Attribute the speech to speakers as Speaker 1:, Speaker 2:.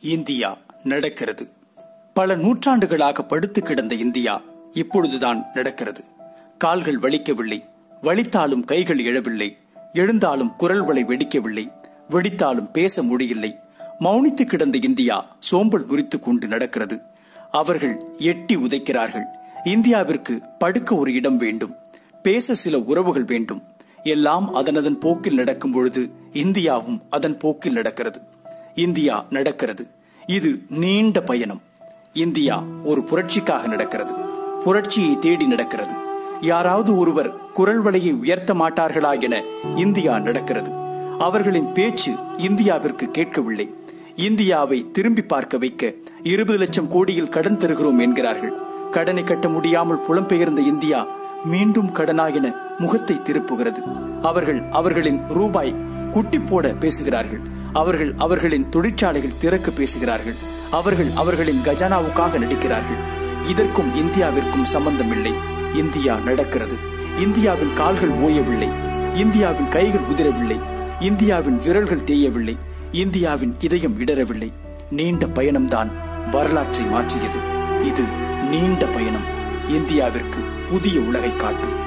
Speaker 1: India நடக்கிறது. பல நூற்றாண்டுகளாக படுத்து கிடந்த இந்தியா இப்பொழுதுதான் நடக்கிறது. கால்கள் வலிக்கவில்லை வலித்தாலும் கைகள் எழவில்லை எழுந்தாலும் குரல் வலை வெடிக்கவில்லை வெடித்தாலும் பேச முடியவில்லை. மௌனித்து கிடந்த இந்தியா சோம்பல் முறித்துக் கொண்டு நடக்கிறது. அவர்கள் எட்டி உதைக்கிறார்கள். இந்தியாவிற்கு படுக்க ஒரு இடம் வேண்டும் பேச சில உறவுகள் வேண்டும். எல்லாம் அதனதன் போக்கில் நடக்கும் பொழுது இந்தியாவும் அதன் போக்கில் நடக்கிறது. இந்தியா நடக்கிறது. இது நீண்ட பயணம். இந்தியா ஒரு புரட்சிக்காக நடக்கிறது. புரட்சியை தேடி நடக்கிறது. யாராவது ஒருவர் குரல் வலையை உயர்த்த மாட்டார்களா என இந்தியா நடக்கிறது. அவர்களின் பேச்சு இந்தியாவிற்கு கேட்கவில்லை. இந்தியாவை திரும்பி பார்க்க வைக்க இருபது லட்சம் கோடியில் கடன் தருகிறோம் என்கிறார்கள். கடனை கட்ட முடியாமல் புலம்பெயர்ந்த இந்தியா மீண்டும் கடனாகின முகத்தை திருப்புகிறது. அவர்கள் அவர்களின் ரூபாய் குட்டி போட பேசுகிறார்கள். அவர்கள் அவர்களின் தொழிற்சாலைகள் திறக்க பேசுகிறார்கள். அவர்கள் அவர்களின் கஜானாவுக்காக நடிக்கிறார்கள். இதற்கும் இந்தியாவிற்கும் சம்பந்தமில்லை. இந்தியா நடக்கிறது. இந்தியாவின் கால்கள் ஓயவில்லை. இந்தியாவின் கைகள் உதிரவில்லை. இந்தியாவின் விரல்கள் தேயவில்லை. இந்தியாவின் இதயம் இடரவில்லை. நீண்ட பயணம்தான் வரலாற்றை மாற்றியது. இது நீண்ட பயணம். இந்தியாவிற்கு புதிய உலகை காட்டும்.